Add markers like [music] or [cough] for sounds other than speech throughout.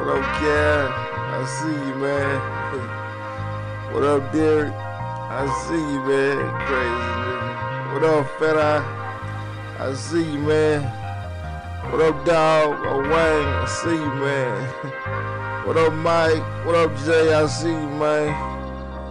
What up, Cal? I see you, man. [laughs] What up, Derek? I see you, man. Crazy nigga. What up, Eye? I see you, man. What up, dog? Oh, Wayne, I see you, man. [laughs] What up, Mike? What up, Jay? I see you, man.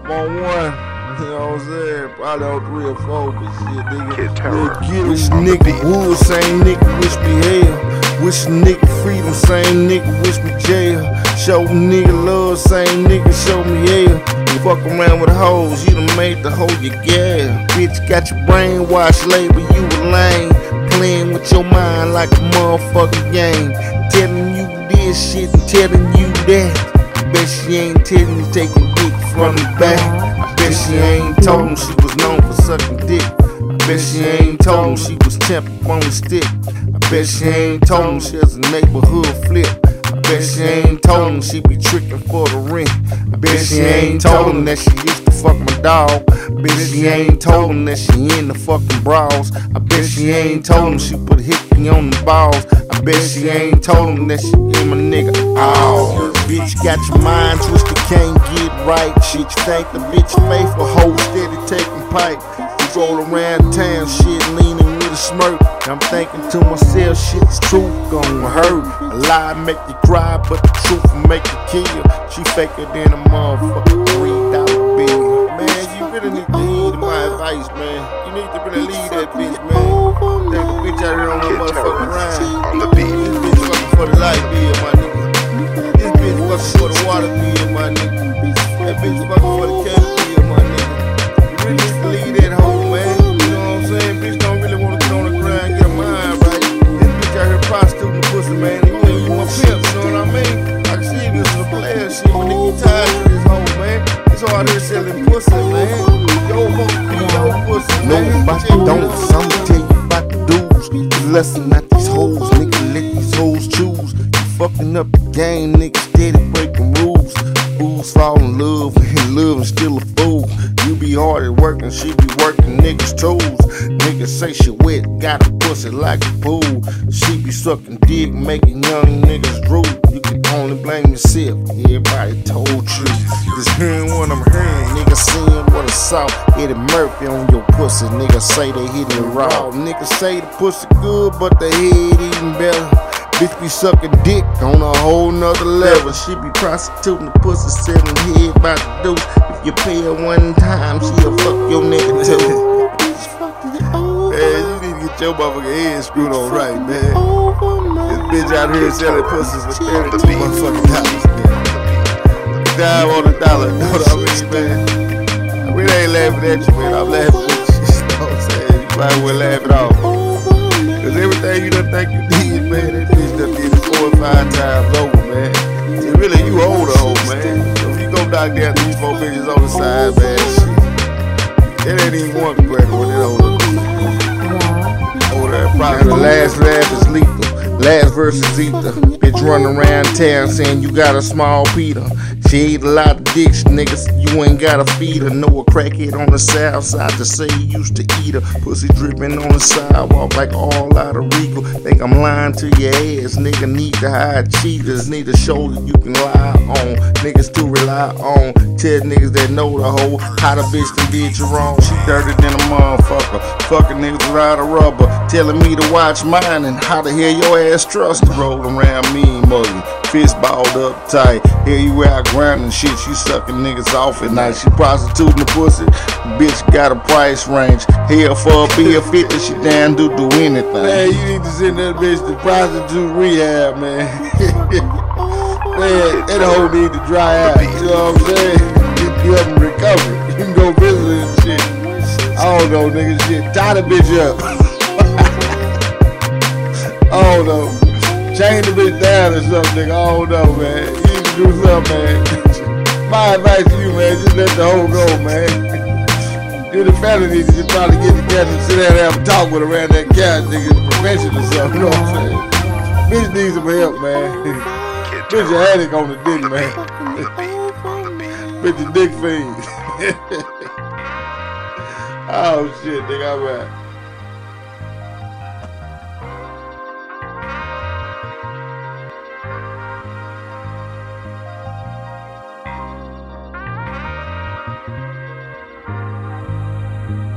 I'm on one. You know what I'm saying? Probably on three or four, but shit, nigga. Kid terror. Wish nigga would, same nigga wish me hell. Wish nigga freedom, same nigga wish me jail. Show nigga love, same nigga show me hell. You fuck around with hoes, you done made the hoe your gal. Bitch got your brainwashed, label you a lame. Playing with your mind like a motherfucking game. Telling you this shit and telling you that. Bet she ain't you taking dick from the back. I bet she ain't told him she was known for sucking dick. I bet she ain't told him she was temp on the stick. I bet she ain't told him she has a neighborhood flip. I bet she ain't told him she be tricking for the rent. I bet she ain't told him that she used to fuck my dog. I bet she ain't told him that she in the fucking bras. I bet she ain't told him she put hickey on the balls. I bet she ain't told him that she in my nigga. Oh, bitch got your mind twisted, can't get right. Shit, you think the bitch faithful, hoe steady taking pipe. We roll around town, shit leaning with a smirk. I'm thinking to myself, shit, the truth gon' hurt. A lie make you cry, but the truth will make you kill. She faker than a motherfucker, three dollar bill. Man, you really need to heed my advice, man. You need to really leave that bitch, man. Take a bitch out here on the motherfucking ride. On the beat. This bitch fucking for the light selling pussy, man. Yo, your pussy, man. Nobody don't, some tell you about the dudes. Lesson not these hoes, nigga, let these hoes choose. You fucking up the game, nigga, steady breaking rules. Fools fall in love, and love and still a fool. You be hard at work and she be working niggas' tools. Niggas say she wet, got a pussy like a pool. She be sucking dick, making young niggas drool. You can only blame yourself, everybody told you. Just [laughs] nigga seeing what I saw. Eddie Murphy on your pussy, nigga say they hitting it raw. Niggas say the pussy good, but the head even better. Bitch be sucking dick on a whole nother level. She be prostituting the pussy, selling head by the deuce. If you pay her one time, she'll fuck your nigga [laughs] too. Man, you need to get your motherfucking head screwed on right, man. This bitch out here selling pussies for 32 motherfucking dollars. Dime on the dollar, know what I mean, man? Really ain't laughing at you, man. I'm laughing with you. [laughs] You know what I'm saying? You probably would laugh it off. Cause everything you done think you did, man, that bitch done did it four or five times over, man. See, really, you older, old man. So if you go down these four bitches on the side, man, shit. It ain't even one credit when it older. Older, probably the last laugh is lethal. Last verse is ether. Bitch running around town saying you got a small Peter. A lot of dicks, niggas. You ain't gotta feed her. Know a crackhead on the south side to say used to eat her. Pussy dripping on the sidewalk like all out of regal. Think I'm lying to your ass, nigga. Need to hide cheaters. Need a shoulder you can lie on. Niggas to rely on. Tell niggas that know the hoe how the bitch done did you wrong. She dirty than a motherfucker. Fucking niggas without a rubber. Telling me to watch mine and how the hell your ass trust to roll around me mugging. Fist balled up tight. Here you out grinding shit. She sucking niggas off at night. She prostituting the pussy. Bitch got a price range. Hell for a beer 50, she down to do anything. Man, you need to send that bitch to prostitute rehab, man. [laughs] man, that hoe need to dry out. You know what I'm saying? You up and recover. You can go visit and shit. I don't know, nigga. Shit, tie the bitch up. [laughs] I don't know. Chain the bitch down or something, nigga. I don't know, man. You need to do something, man. [laughs] My advice to you, man, just let the hoe go, man. [laughs] You the family need to probably get together and sit down and have a talk with around that couch, nigga, prevention or something, you know what I'm saying? Bitch needs some help, man. [laughs] Bitch a headache on the dick, man. Bitch a dick fiend. oh shit, nigga, I'm right.